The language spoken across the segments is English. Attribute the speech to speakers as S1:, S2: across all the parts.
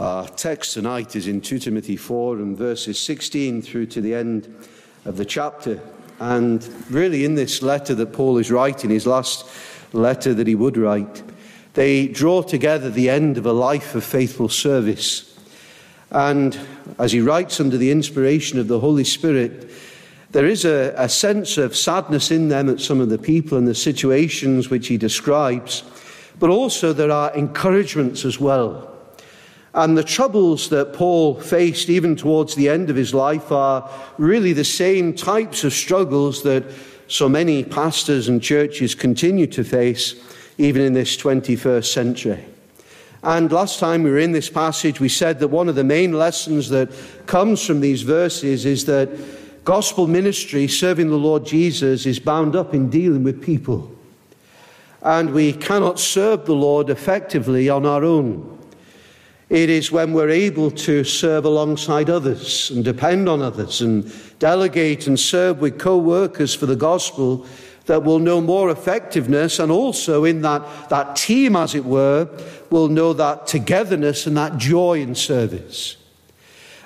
S1: Our text tonight is in 2 Timothy 4 and verses 16 through to the end of the chapter. And really, in this letter that Paul is writing, his last letter that he would write, they draw together the end of a life of faithful service. And as he writes under the inspiration of the Holy Spirit, there is a, a sense of sadness in them at some of the people and the situations which he describes, but also there are encouragements as well and the troubles that Paul faced even towards the end of his life are really the same types of struggles that so many pastors and churches continue to face even in this 21st century. And last time we were in this passage, we said that one of the main lessons that comes from these verses is that gospel ministry, serving the Lord Jesus, is bound up in dealing with people. And we cannot serve the Lord effectively on our own. It is when we're able to serve alongside others and depend on others and delegate and serve with co workers for the gospel that we'll know more effectiveness and also in that, that team, as it were, we'll know that togetherness and that joy in service.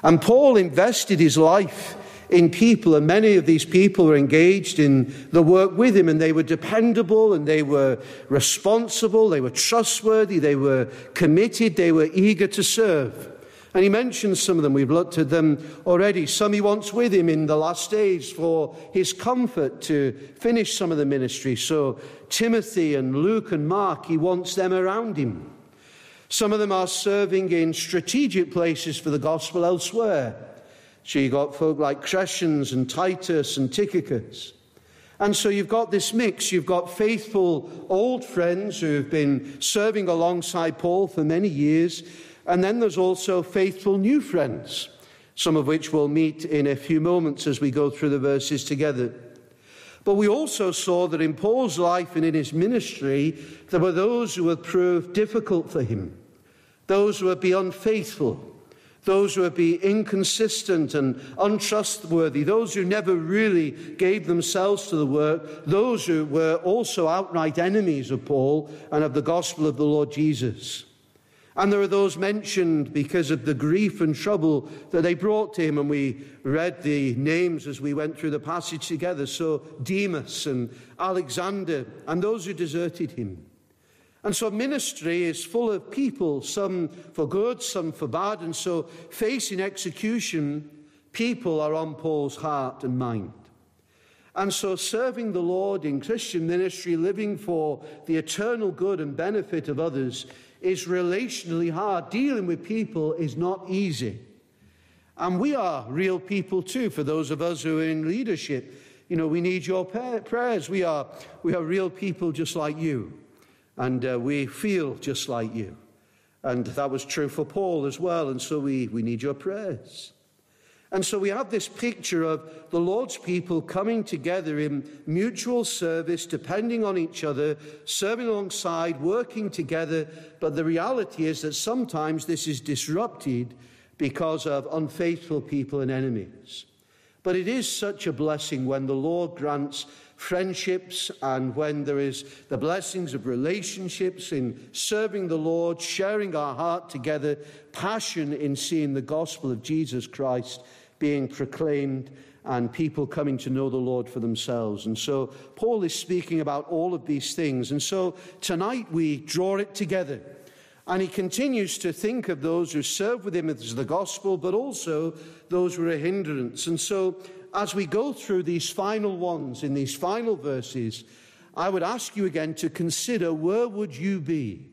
S1: And Paul invested his life in people, and many of these people were engaged in the work with him, and they were dependable, and they were responsible, they were trustworthy, they were committed, they were eager to serve. And he mentions some of them. We've looked at them already. Some he wants with him in the last days for his comfort to finish some of the ministry. So Timothy and Luke and Mark, he wants them around him. Some of them are serving in strategic places for the gospel elsewhere. So you've got folk like Crescens and Titus and Tychicus. And so you've got this mix. You've got faithful old friends who've been serving alongside Paul for many years. And then there's also faithful new friends, some of which we'll meet in a few moments as we go through the verses together. But we also saw that in Paul's life and in his ministry, there were those who would prove difficult for him, those who would be unfaithful, those who would be inconsistent and untrustworthy, those who never really gave themselves to the work, those who were also outright enemies of Paul and of the gospel of the Lord Jesus. And there are those mentioned because of the grief and trouble that they brought to him. And we read the names as we went through the passage together. So Demas and Alexander and those who deserted him. And so ministry is full of people, some for good, some for bad. And so facing execution, people are on Paul's heart and mind. And so serving the Lord in Christian ministry, living for the eternal good and benefit of others, is relationally hard. Dealing with people is not easy. And we are real people too, for those of us who are in leadership. You know, we need your prayers. We are, we are real people just like you. And uh, we feel just like you. And that was true for Paul as well. And so we, we need your prayers. And so we have this picture of the Lord's people coming together in mutual service, depending on each other, serving alongside, working together. But the reality is that sometimes this is disrupted because of unfaithful people and enemies. But it is such a blessing when the Lord grants friendships and when there is the blessings of relationships in serving the Lord, sharing our heart together, passion in seeing the gospel of Jesus Christ being proclaimed and people coming to know the Lord for themselves. And so Paul is speaking about all of these things. And so tonight we draw it together. And he continues to think of those who serve with him as the gospel, but also those who are a hindrance. And so as we go through these final ones in these final verses, I would ask you again to consider where would you be?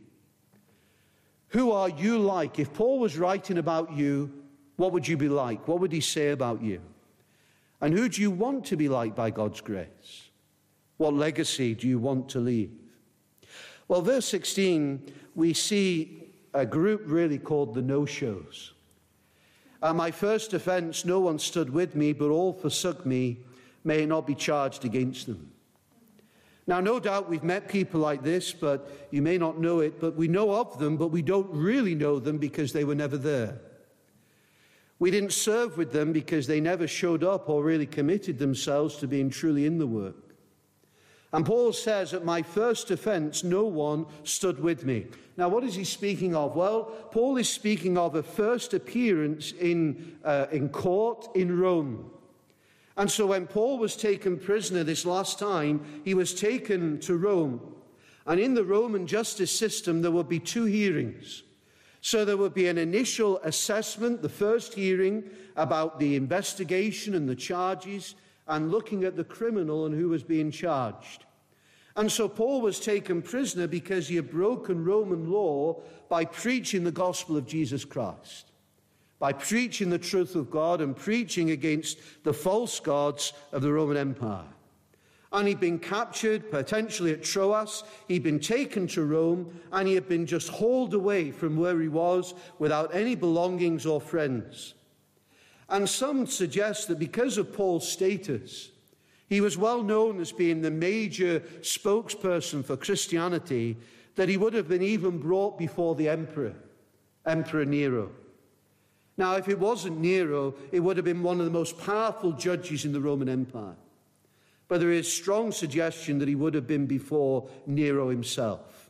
S1: Who are you like? If Paul was writing about you, what would you be like? What would he say about you? And who do you want to be like by God's grace? What legacy do you want to leave? Well, verse 16, we see a group really called the no shows. At my first offence, no one stood with me, but all forsook me. May it not be charged against them. Now, no doubt we've met people like this, but you may not know it, but we know of them, but we don't really know them because they were never there. We didn't serve with them because they never showed up or really committed themselves to being truly in the work. And Paul says, At my first offense, no one stood with me. Now, what is he speaking of? Well, Paul is speaking of a first appearance in, uh, in court in Rome. And so, when Paul was taken prisoner this last time, he was taken to Rome. And in the Roman justice system, there would be two hearings. So, there would be an initial assessment, the first hearing about the investigation and the charges and looking at the criminal and who was being charged. And so Paul was taken prisoner because he had broken Roman law by preaching the gospel of Jesus Christ, by preaching the truth of God and preaching against the false gods of the Roman Empire. And he'd been captured, potentially at Troas. He'd been taken to Rome, and he had been just hauled away from where he was without any belongings or friends. And some suggest that because of Paul's status, he was well known as being the major spokesperson for Christianity, that he would have been even brought before the emperor, Emperor Nero. Now, if it wasn't Nero, it would have been one of the most powerful judges in the Roman Empire. But there is strong suggestion that he would have been before Nero himself.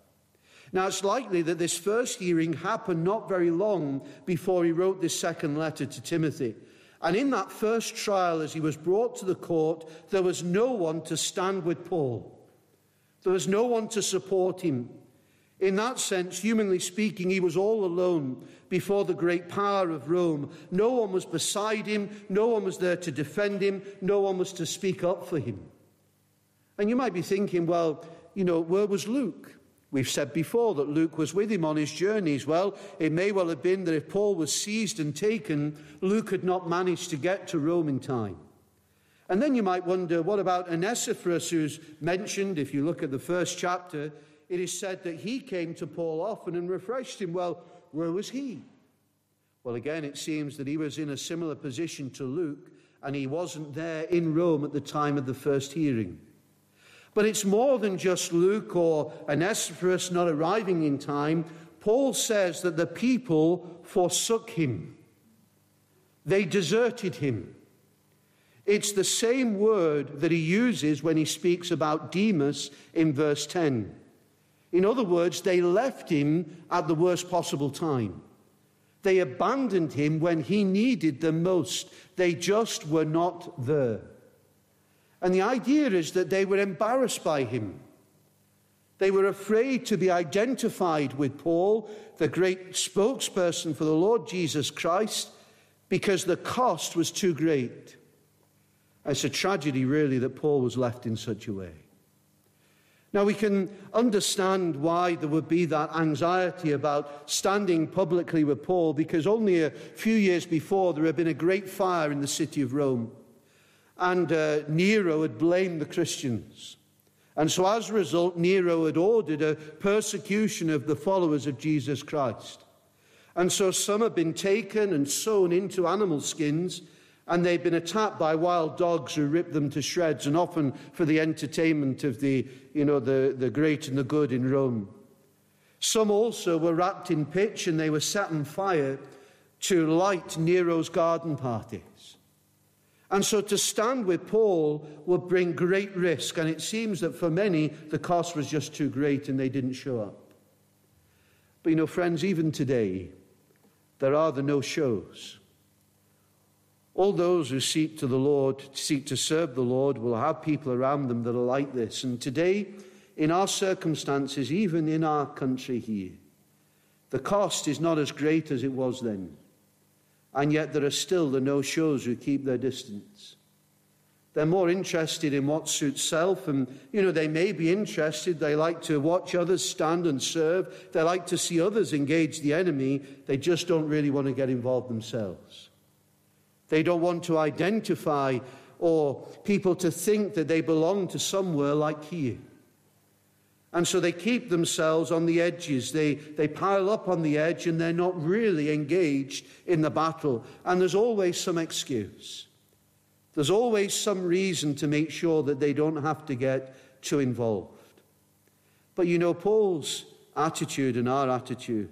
S1: Now, it's likely that this first hearing happened not very long before he wrote this second letter to Timothy. And in that first trial, as he was brought to the court, there was no one to stand with Paul. There was no one to support him. In that sense, humanly speaking, he was all alone before the great power of Rome. No one was beside him, no one was there to defend him, no one was to speak up for him. And you might be thinking, well, you know, where was Luke? We've said before that Luke was with him on his journeys. Well, it may well have been that if Paul was seized and taken, Luke had not managed to get to Rome in time. And then you might wonder, what about Onesiphorus, who's mentioned, if you look at the first chapter, it is said that he came to Paul often and refreshed him. Well, where was he? Well, again, it seems that he was in a similar position to Luke, and he wasn't there in Rome at the time of the first hearing. But it's more than just Luke or Onesiphorus not arriving in time. Paul says that the people forsook him, they deserted him. It's the same word that he uses when he speaks about Demas in verse 10. In other words, they left him at the worst possible time. They abandoned him when he needed them most. They just were not there. And the idea is that they were embarrassed by him. They were afraid to be identified with Paul, the great spokesperson for the Lord Jesus Christ, because the cost was too great. It's a tragedy, really, that Paul was left in such a way. Now, we can understand why there would be that anxiety about standing publicly with Paul, because only a few years before there had been a great fire in the city of Rome and uh, Nero had blamed the Christians. And so, as a result, Nero had ordered a persecution of the followers of Jesus Christ. And so, some had been taken and sewn into animal skins, and they'd been attacked by wild dogs who ripped them to shreds, and often for the entertainment of the, you know, the, the great and the good in Rome. Some also were wrapped in pitch and they were set on fire to light Nero's garden party. And so to stand with Paul would bring great risk, and it seems that for many the cost was just too great and they didn't show up. But you know, friends, even today, there are the no shows. All those who seek to the Lord, seek to serve the Lord, will have people around them that are like this. And today, in our circumstances, even in our country here, the cost is not as great as it was then. And yet there are still the no shows who keep their distance. They're more interested in what suits self, and you know, they may be interested. They like to watch others stand and serve. They like to see others engage the enemy. They just don't really want to get involved themselves. They don't want to identify or people to think that they belong to somewhere like here. And so they keep themselves on the edges. They, they pile up on the edge and they're not really engaged in the battle. And there's always some excuse. There's always some reason to make sure that they don't have to get too involved. But you know, Paul's attitude and our attitude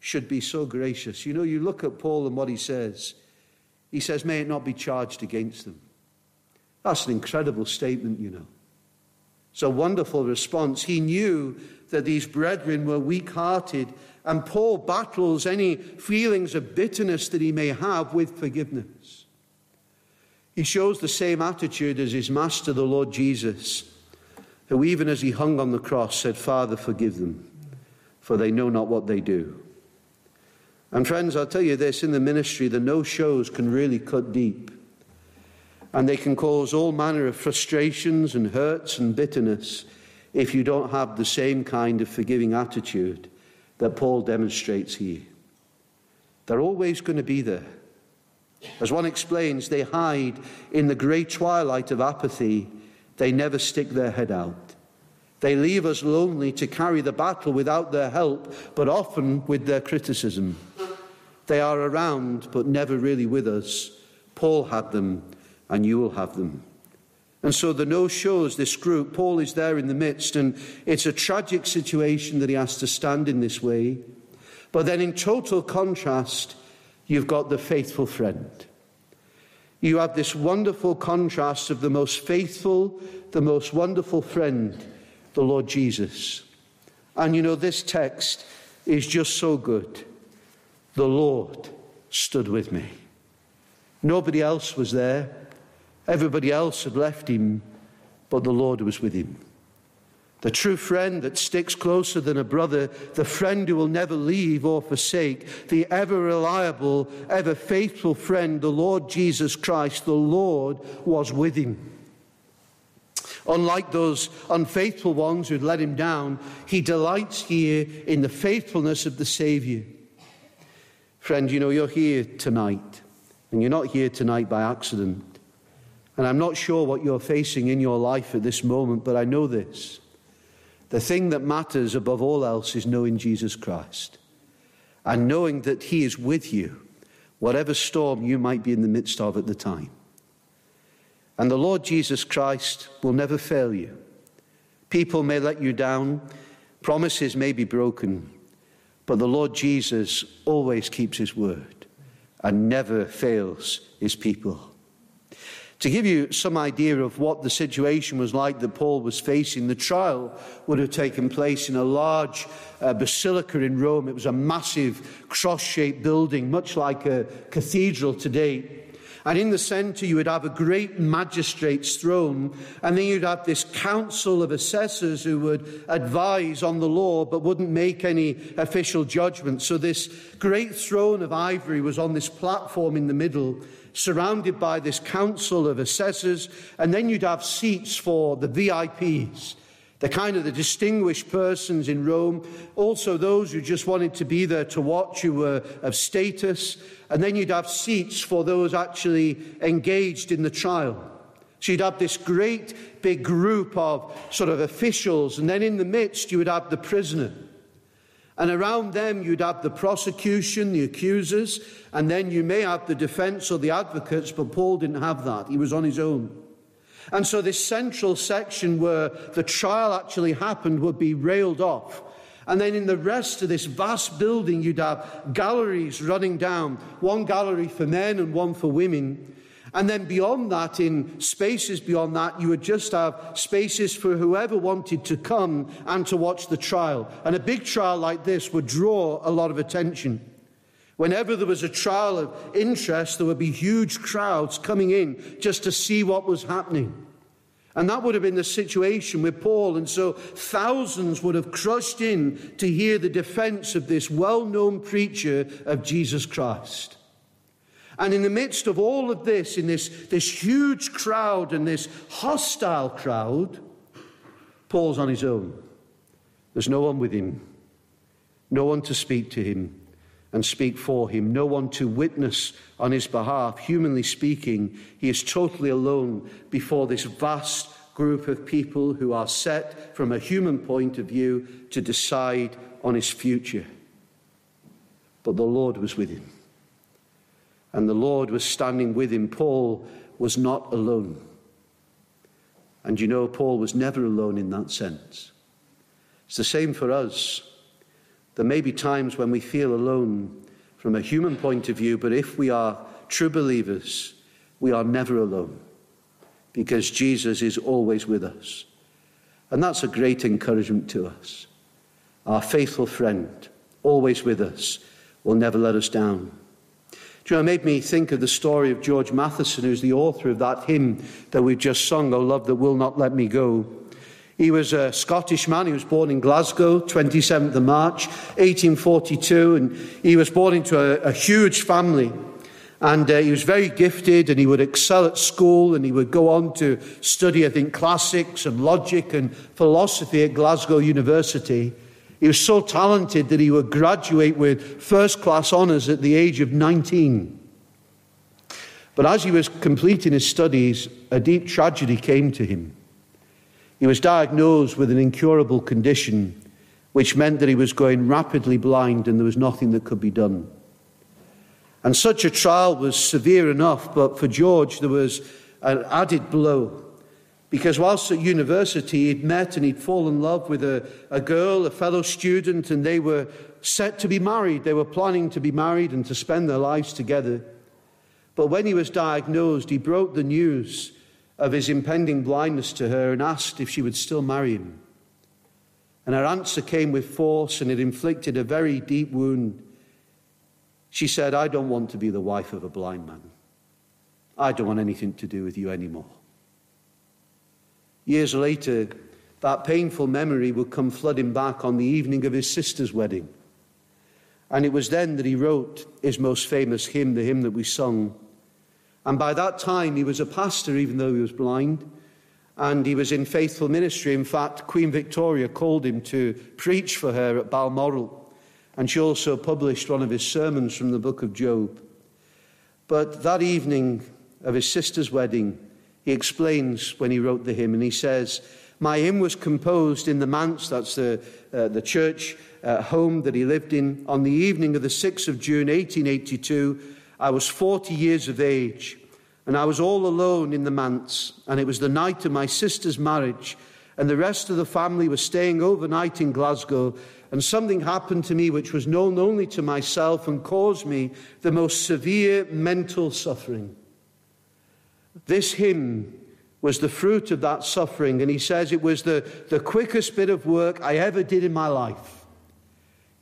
S1: should be so gracious. You know, you look at Paul and what he says. He says, May it not be charged against them. That's an incredible statement, you know. It's a wonderful response. He knew that these brethren were weak hearted, and Paul battles any feelings of bitterness that he may have with forgiveness. He shows the same attitude as his master, the Lord Jesus, who, even as he hung on the cross, said, Father, forgive them, for they know not what they do. And, friends, I'll tell you this in the ministry, the no shows can really cut deep. And they can cause all manner of frustrations and hurts and bitterness if you don't have the same kind of forgiving attitude that Paul demonstrates here. They're always going to be there. As one explains, they hide in the grey twilight of apathy. They never stick their head out. They leave us lonely to carry the battle without their help, but often with their criticism. They are around, but never really with us. Paul had them, and you will have them. And so the no shows this group. Paul is there in the midst, and it's a tragic situation that he has to stand in this way. But then, in total contrast, you've got the faithful friend. You have this wonderful contrast of the most faithful, the most wonderful friend, the Lord Jesus. And you know, this text is just so good. The Lord stood with me. Nobody else was there. Everybody else had left him, but the Lord was with him. The true friend that sticks closer than a brother, the friend who will never leave or forsake, the ever reliable, ever faithful friend, the Lord Jesus Christ, the Lord was with him. Unlike those unfaithful ones who'd let him down, he delights here in the faithfulness of the Savior. Friend, you know, you're here tonight, and you're not here tonight by accident. And I'm not sure what you're facing in your life at this moment, but I know this. The thing that matters above all else is knowing Jesus Christ and knowing that He is with you, whatever storm you might be in the midst of at the time. And the Lord Jesus Christ will never fail you. People may let you down, promises may be broken, but the Lord Jesus always keeps His word and never fails His people. To give you some idea of what the situation was like that Paul was facing, the trial would have taken place in a large uh, basilica in Rome. It was a massive cross shaped building, much like a cathedral today. And in the center, you would have a great magistrate's throne. And then you'd have this council of assessors who would advise on the law but wouldn't make any official judgment. So this great throne of ivory was on this platform in the middle surrounded by this council of assessors, and then you'd have seats for the VIPs, the kind of the distinguished persons in Rome, also those who just wanted to be there to watch, who were of status, and then you'd have seats for those actually engaged in the trial. So you'd have this great big group of sort of officials, and then in the midst you would have the prisoner. And around them, you'd have the prosecution, the accusers, and then you may have the defense or the advocates, but Paul didn't have that. He was on his own. And so, this central section where the trial actually happened would be railed off. And then in the rest of this vast building, you'd have galleries running down one gallery for men and one for women. And then beyond that, in spaces beyond that, you would just have spaces for whoever wanted to come and to watch the trial. And a big trial like this would draw a lot of attention. Whenever there was a trial of interest, there would be huge crowds coming in just to see what was happening. And that would have been the situation with Paul. And so thousands would have crushed in to hear the defense of this well known preacher of Jesus Christ. And in the midst of all of this, in this, this huge crowd and this hostile crowd, Paul's on his own. There's no one with him, no one to speak to him and speak for him, no one to witness on his behalf. Humanly speaking, he is totally alone before this vast group of people who are set from a human point of view to decide on his future. But the Lord was with him and the Lord was standing with him. Paul was not alone. And you know, Paul was never alone in that sense. It's the same for us. There may be times when we feel alone from a human point of view, but if we are true believers, we are never alone because Jesus is always with us. And that's a great encouragement to us. Our faithful friend, always with us, will never let us down. You know, it made me think of the story of George Matheson, who's the author of that hymn that we've just sung, O Love That Will Not Let Me Go. He was a Scottish man. He was born in Glasgow, 27th of March, 1842, and he was born into a, a huge family. And uh, he was very gifted and he would excel at school and he would go on to study, I think, classics and logic and philosophy at Glasgow University. He was so talented that he would graduate with first class honours at the age of 19. But as he was completing his studies, a deep tragedy came to him. He was diagnosed with an incurable condition, which meant that he was going rapidly blind and there was nothing that could be done. And such a trial was severe enough, but for George, there was an added blow. Because whilst at university, he'd met and he'd fallen in love with a, a girl, a fellow student, and they were set to be married. They were planning to be married and to spend their lives together. But when he was diagnosed, he broke the news of his impending blindness to her and asked if she would still marry him. And her answer came with force and it inflicted a very deep wound. She said, I don't want to be the wife of a blind man. I don't want anything to do with you anymore. Years later, that painful memory would come flooding back on the evening of his sister's wedding. And it was then that he wrote his most famous hymn, the hymn that we sung. And by that time, he was a pastor, even though he was blind. And he was in faithful ministry. In fact, Queen Victoria called him to preach for her at Balmoral. And she also published one of his sermons from the book of Job. But that evening of his sister's wedding, he explains when he wrote the hymn, and he says, My hymn was composed in the manse, that's the, uh, the church uh, home that he lived in, on the evening of the 6th of June, 1882. I was 40 years of age, and I was all alone in the manse, and it was the night of my sister's marriage, and the rest of the family was staying overnight in Glasgow and something happened to me which was known only to myself and caused me the most severe mental suffering. This hymn was the fruit of that suffering, and he says it was the, the quickest bit of work I ever did in my life.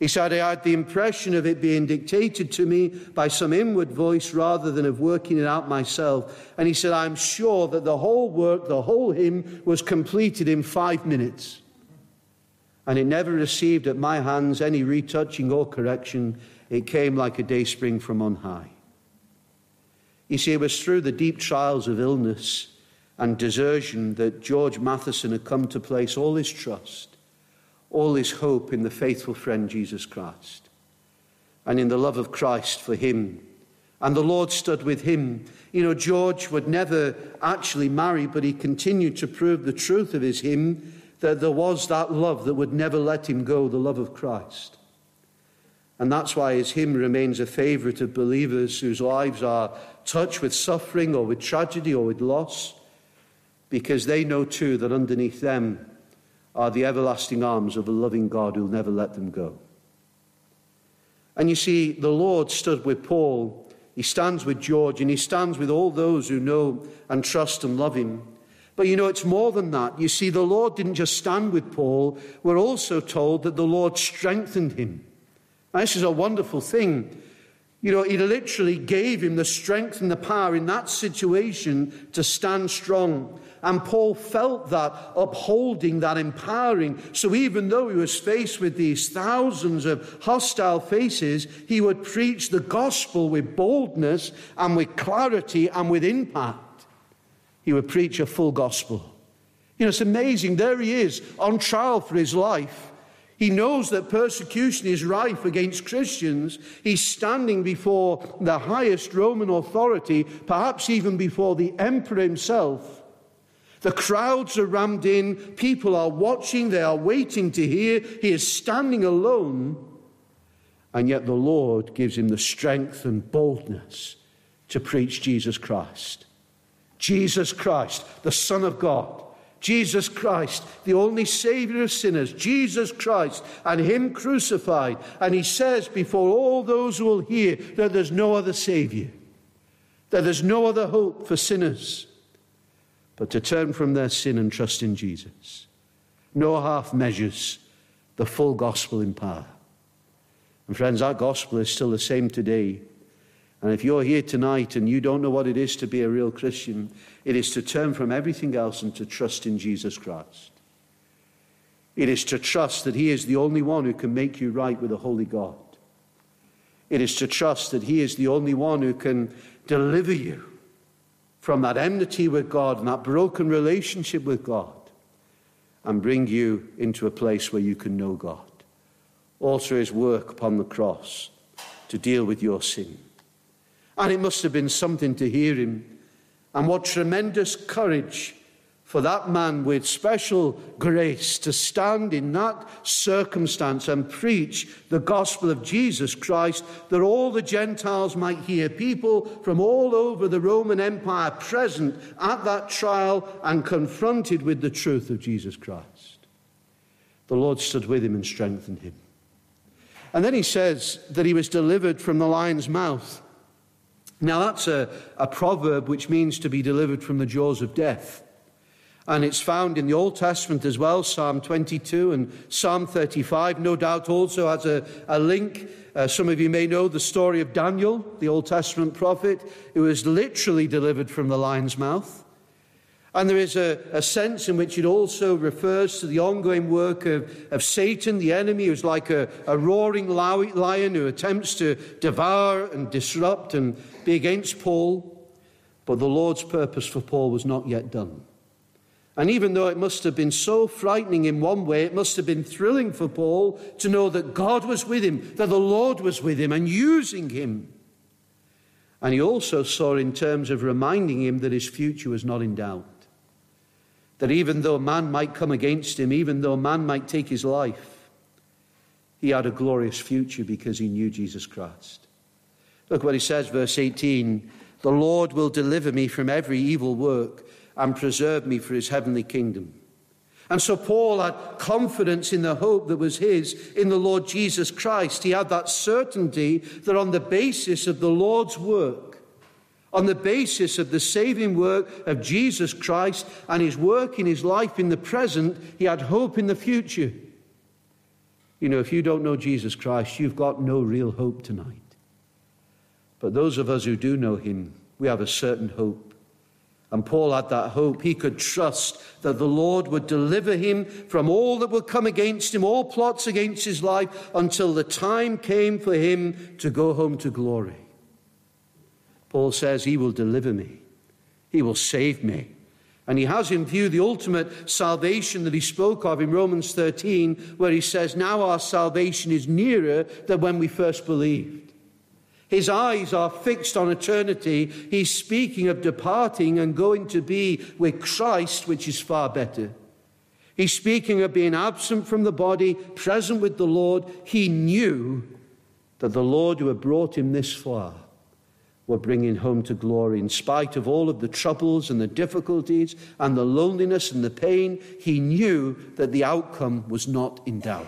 S1: He said, I had the impression of it being dictated to me by some inward voice rather than of working it out myself. And he said, I'm sure that the whole work, the whole hymn, was completed in five minutes and it never received at my hands any retouching or correction. It came like a day spring from on high. You see, it was through the deep trials of illness and desertion that George Matheson had come to place all his trust, all his hope in the faithful friend Jesus Christ, and in the love of Christ for him. And the Lord stood with him. You know, George would never actually marry, but he continued to prove the truth of his hymn that there was that love that would never let him go, the love of Christ. And that's why his hymn remains a favourite of believers whose lives are touched with suffering or with tragedy or with loss, because they know too that underneath them are the everlasting arms of a loving God who'll never let them go. And you see, the Lord stood with Paul, he stands with George, and he stands with all those who know and trust and love him. But you know, it's more than that. You see, the Lord didn't just stand with Paul, we're also told that the Lord strengthened him. This is a wonderful thing. You know, he literally gave him the strength and the power in that situation to stand strong. And Paul felt that upholding, that empowering. So even though he was faced with these thousands of hostile faces, he would preach the gospel with boldness and with clarity and with impact he would preach a full gospel. You know, it's amazing. There he is on trial for his life. He knows that persecution is rife against Christians. He's standing before the highest Roman authority, perhaps even before the emperor himself. The crowds are rammed in, people are watching, they are waiting to hear. He is standing alone, and yet the Lord gives him the strength and boldness to preach Jesus Christ. Jesus Christ, the Son of God. Jesus Christ, the only Savior of sinners, Jesus Christ, and Him crucified. And He says before all those who will hear that there's no other Savior, that there's no other hope for sinners but to turn from their sin and trust in Jesus. no half measures, the full gospel in power. And friends, that gospel is still the same today. And if you're here tonight and you don't know what it is to be a real Christian, it is to turn from everything else and to trust in Jesus Christ. It is to trust that He is the only one who can make you right with a holy God. It is to trust that He is the only one who can deliver you from that enmity with God and that broken relationship with God and bring you into a place where you can know God. Also, His work upon the cross to deal with your sin. And it must have been something to hear Him. And what tremendous courage for that man with special grace to stand in that circumstance and preach the gospel of Jesus Christ that all the Gentiles might hear. People from all over the Roman Empire present at that trial and confronted with the truth of Jesus Christ. The Lord stood with him and strengthened him. And then he says that he was delivered from the lion's mouth. Now, that's a, a proverb which means to be delivered from the jaws of death. And it's found in the Old Testament as well, Psalm 22 and Psalm 35. No doubt also has a, a link. Uh, some of you may know the story of Daniel, the Old Testament prophet, who was literally delivered from the lion's mouth. And there is a, a, sense in which it also refers to the ongoing work of, of Satan, the enemy, who's like a, a roaring lion who attempts to devour and disrupt and be against Paul. But the Lord's purpose for Paul was not yet done. And even though it must have been so frightening in one way, it must have been thrilling for Paul to know that God was with him, that the Lord was with him and using him. And he also saw in terms of reminding him that his future was not in doubt. That even though man might come against him, even though man might take his life, he had a glorious future because he knew Jesus Christ. Look what he says, verse 18 The Lord will deliver me from every evil work and preserve me for his heavenly kingdom. And so Paul had confidence in the hope that was his in the Lord Jesus Christ. He had that certainty that on the basis of the Lord's work, on the basis of the saving work of Jesus Christ and his work in his life in the present, he had hope in the future. You know, if you don't know Jesus Christ, you've got no real hope tonight. But those of us who do know him, we have a certain hope. And Paul had that hope. He could trust that the Lord would deliver him from all that would come against him, all plots against his life, until the time came for him to go home to glory. Paul says, He will deliver me, He will save me. And he has in view the ultimate salvation that he spoke of in Romans 13, where he says, Now our salvation is nearer than when we first believed. His eyes are fixed on eternity. He's speaking of departing and going to be with Christ, which is far better. He's speaking of being absent from the body, present with the Lord. He knew that the Lord who had brought him this far would bring him home to glory. In spite of all of the troubles and the difficulties and the loneliness and the pain, he knew that the outcome was not in doubt.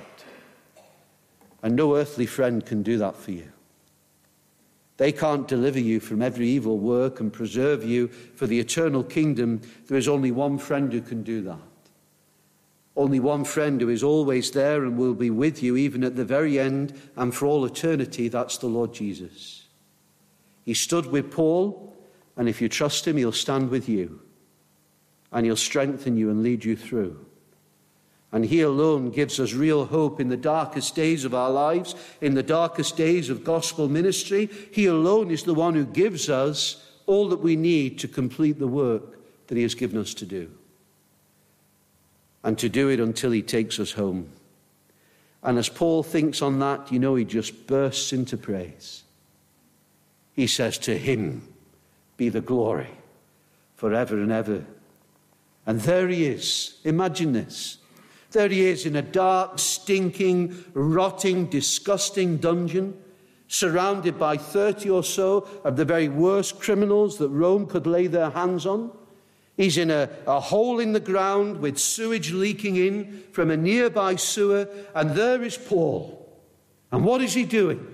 S1: And no earthly friend can do that for you. They can't deliver you from every evil work and preserve you for the eternal kingdom. There is only one friend who can do that. Only one friend who is always there and will be with you even at the very end and for all eternity. That's the Lord Jesus. He stood with Paul, and if you trust him, he'll stand with you and he'll strengthen you and lead you through. And He alone gives us real hope in the darkest days of our lives, in the darkest days of gospel ministry. He alone is the one who gives us all that we need to complete the work that He has given us to do. And to do it until He takes us home. And as Paul thinks on that, you know, he just bursts into praise. He says, To Him be the glory forever and ever. And there He is. Imagine this there he is in a dark, stinking, rotting, disgusting dungeon, surrounded by 30 or so of the very worst criminals that Rome could lay their hands on. He's in a, a hole in the ground with sewage leaking in from a nearby sewer, and there is Paul. And what is he doing?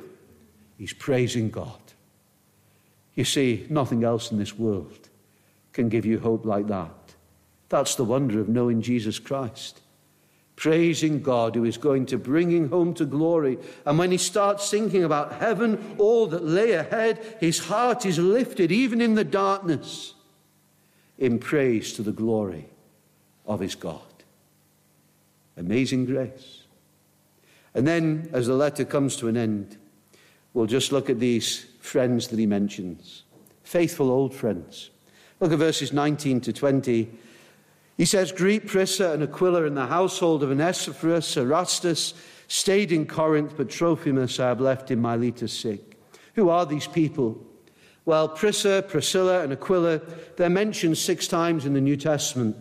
S1: He's praising God. You see, nothing else in this world can give you hope like that. That's the wonder of knowing Jesus Christ praising God who is going to bring him home to glory. And when he starts thinking about heaven, all that lay ahead, his heart is lifted, even in the darkness, in praise to the glory of his God. Amazing grace. And then, as the letter comes to an end, we'll just look at these friends that he mentions faithful old friends. Look at verses 19 to 20. He says, Greet Prisca and Aquila in the household of Onesiphorus, Erastus, stayed in Corinth, but Trophimus I have left in Miletus sick. Who are these people? Well, Prisca, Priscilla, and Aquila, they're mentioned six times in the New Testament.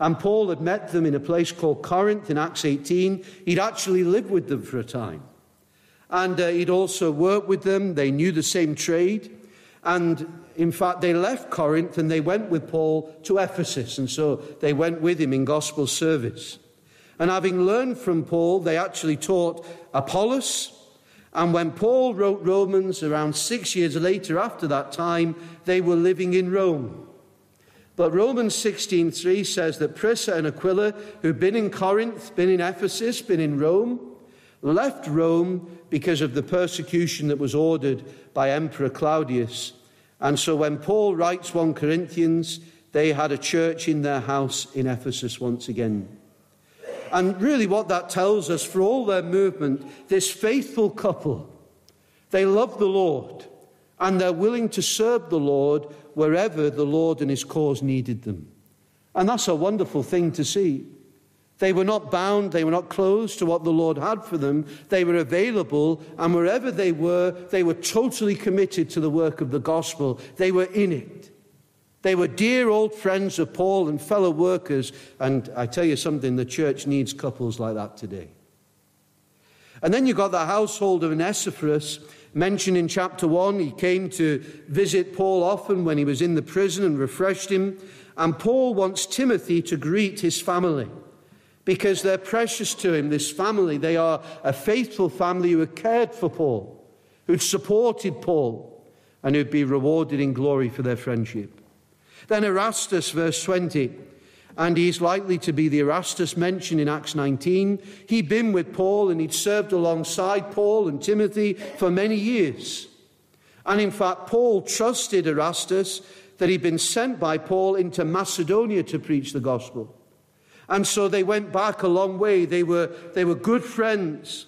S1: And Paul had met them in a place called Corinth in Acts 18. He'd actually lived with them for a time. And uh, he'd also worked with them. They knew the same trade. And in fact, they left Corinth and they went with Paul to Ephesus. And so they went with him in gospel service. And having learned from Paul, they actually taught Apollos. And when Paul wrote Romans around six years later, after that time, they were living in Rome. But Romans 16:3 says that Prisca and Aquila, who'd been in Corinth, been in Ephesus, been in Rome, left Rome because of the persecution that was ordered by Emperor Claudius. And so when Paul writes 1 Corinthians, they had a church in their house in Ephesus once again. And really, what that tells us for all their movement, this faithful couple, they love the Lord and they're willing to serve the Lord wherever the Lord and his cause needed them. And that's a wonderful thing to see. They were not bound, they were not closed to what the Lord had for them. They were available, and wherever they were, they were totally committed to the work of the gospel. They were in it. They were dear old friends of Paul and fellow workers, and I tell you something, the church needs couples like that today. And then you got the household of Onesiphorus mentioned in chapter 1. He came to visit Paul often when he was in the prison and refreshed him. And Paul wants Timothy to greet his family because they're precious to him, this family. They are a faithful family who had cared for Paul, who'd supported Paul, and who'd be rewarded in glory for their friendship. Then Erastus, verse 20, and he's likely to be the Erastus mentioned in Acts 19. He'd been with Paul and he'd served alongside Paul and Timothy for many years. And in fact, Paul trusted Erastus that he'd been sent by Paul into Macedonia to preach the gospel. And so they went back a long way. They were, they were good friends.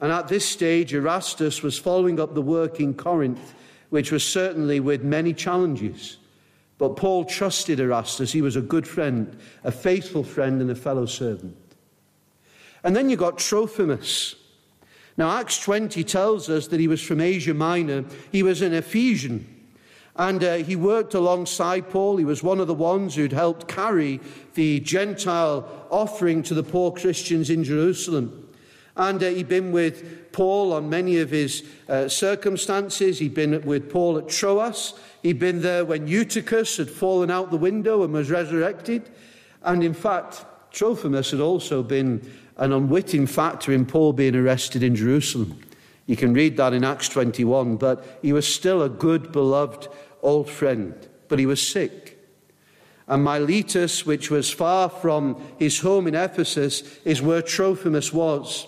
S1: And at this stage, Erastus was following up the work in Corinth, which was certainly with many challenges. But Paul trusted Erastus. He was a good friend, a faithful friend, and a fellow servant. And then you got Trophimus. Now, Acts 20 tells us that he was from Asia Minor. He was an Ephesian. And uh, he worked alongside Paul. He was one of the ones who'd helped carry the Gentile offering to the poor Christians in Jerusalem. And uh, he'd been with Paul on many of his uh, circumstances. He'd been with Paul at Troas. He'd been there when Eutychus had fallen out the window and was resurrected. And in fact, Trophimus had also been an unwitting factor in Paul being arrested in Jerusalem. You can read that in Acts 21, but he was still a good, beloved old friend, but he was sick. And Miletus, which was far from his home in Ephesus, is where Trophimus was.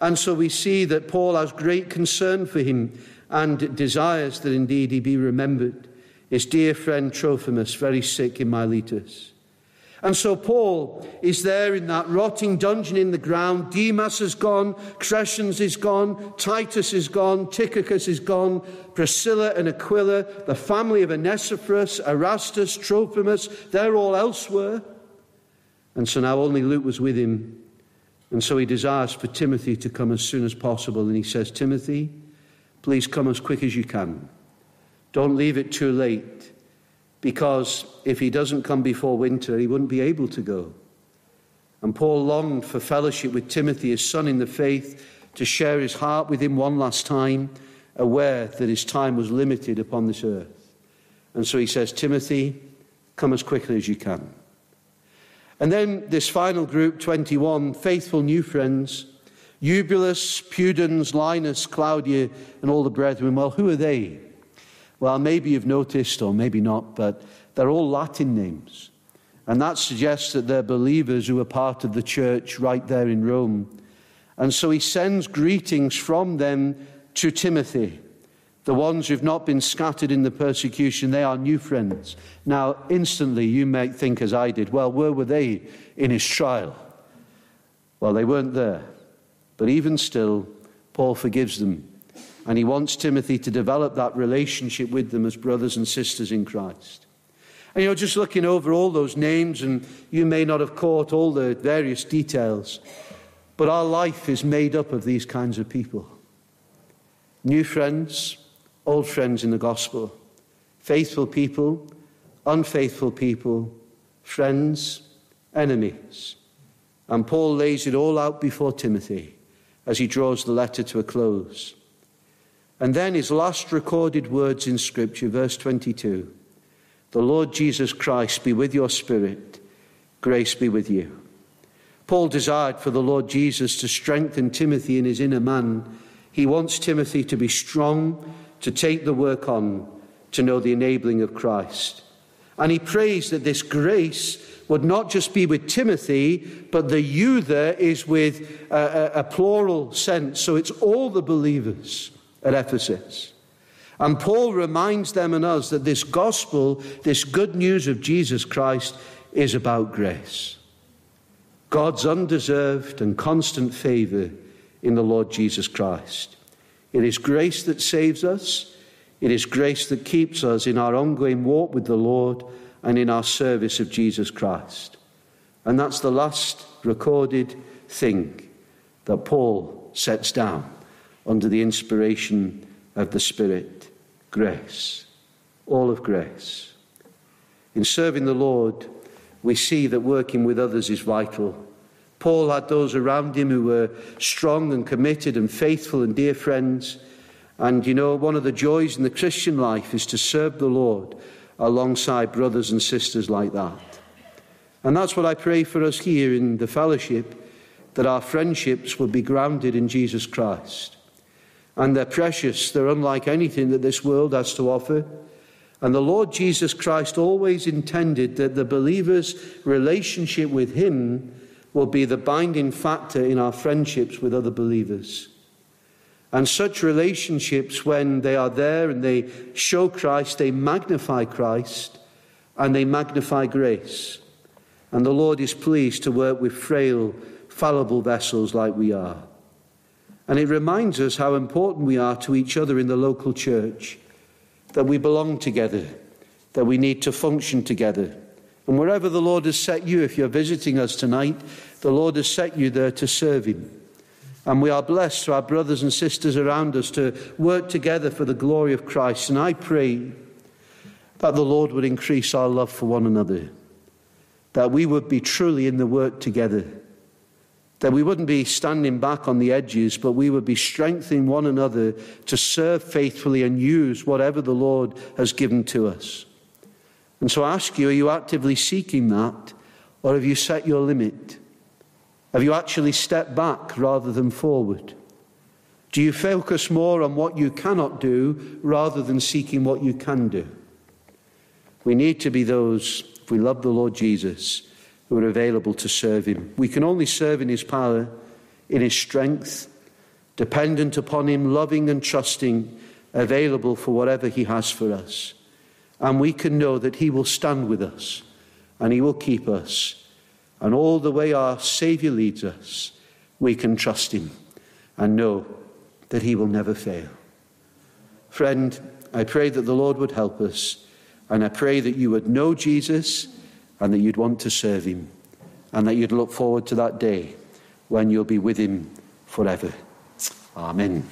S1: And so we see that Paul has great concern for him and desires that indeed he be remembered. His dear friend Trophimus, very sick in Miletus. And so Paul is there in that rotting dungeon in the ground. Demas is gone, Crescens is gone, Titus is gone, Tychicus is gone, Priscilla and Aquila, the family of Onesiphorus, Erastus, Trophimus, they're all elsewhere. And so now only Luke was with him. And so he desires for Timothy to come as soon as possible. And he says, Timothy, please come as quick as you can. Don't leave it too late because if he doesn't come before winter, he wouldn't be able to go. And Paul longed for fellowship with Timothy, his son in the faith, to share his heart with him one last time, aware that his time was limited upon this earth. And so he says, Timothy, come as quickly as you can. And then this final group, 21, faithful new friends, Eubulus, Pudens, Linus, Claudia, and all the brethren. Well, who are they? Well, maybe you've noticed, or maybe not, but they're all Latin names. And that suggests that they're believers who are part of the church right there in Rome. And so he sends greetings from them to Timothy. The ones who've not been scattered in the persecution, they are new friends. Now, instantly, you might think, as I did, well, where were they in his trial? Well, they weren't there. But even still, Paul forgives them. And he wants Timothy to develop that relationship with them as brothers and sisters in Christ. And you're just looking over all those names, and you may not have caught all the various details, but our life is made up of these kinds of people new friends, old friends in the gospel, faithful people, unfaithful people, friends, enemies. And Paul lays it all out before Timothy as he draws the letter to a close. And then his last recorded words in Scripture, verse 22 the Lord Jesus Christ be with your spirit. Grace be with you. Paul desired for the Lord Jesus to strengthen Timothy in his inner man. He wants Timothy to be strong, to take the work on, to know the enabling of Christ. And he prays that this grace would not just be with Timothy, but the you there is with a, a, a plural sense. So it's all the believers at Ephesus. And Paul reminds them and us that this gospel, this good news of Jesus Christ, is about grace. God's undeserved and constant favor in the Lord Jesus Christ. It is grace that saves us. It is grace that keeps us in our ongoing walk with the Lord and in our service of Jesus Christ. And that's the last recorded thing that Paul sets down under the inspiration of the Spirit grace, all of grace. In serving the Lord, we see that working with others is vital. Paul had those around him who were strong and committed and faithful and dear friends. And you know, one of the joys in the Christian life is to serve the Lord alongside brothers and sisters like that. And that's what I pray for us here in the fellowship that our friendships will be grounded in Jesus Christ and they're precious. They're unlike anything that this world has to offer. And the Lord Jesus Christ always intended that the believer's relationship with Him will be the binding factor in our friendships with other believers. And such relationships, when they are there and they show Christ, they magnify Christ and they magnify grace. And the Lord is pleased to work with frail, fallible vessels like we are. And it reminds us how important we are to each other in the local church, that we belong together, that we need to function together. And wherever the Lord has set you, if you're visiting us tonight, the Lord has set you there to serve Him. And we are blessed to our brothers and sisters around us to work together for the glory of Christ. And I pray that the Lord would increase our love for one another, that we would be truly in the work together that we wouldn't be standing back on the edges, but we would be strengthening one another to serve faithfully and use whatever the Lord has given to us. And so I ask you, are you actively seeking that, or have you set your limit? Have you actually stepped back rather than forward? Do you focus more on what you cannot do rather than seeking what you can do? We need to be those, if we love the Lord Jesus, who are available to serve him. We can only serve in his power, in his strength, dependent upon him, loving and trusting, available for whatever he has for us. And we can know that he will stand with us and he will keep us. And all the way our Saviour leads us, we can trust him and know that he will never fail. Friend, I pray that the Lord would help us, and I pray that you would know Jesus and that you'd want to serve him and that you'd look forward to that day when you'll be with him forever. Amen.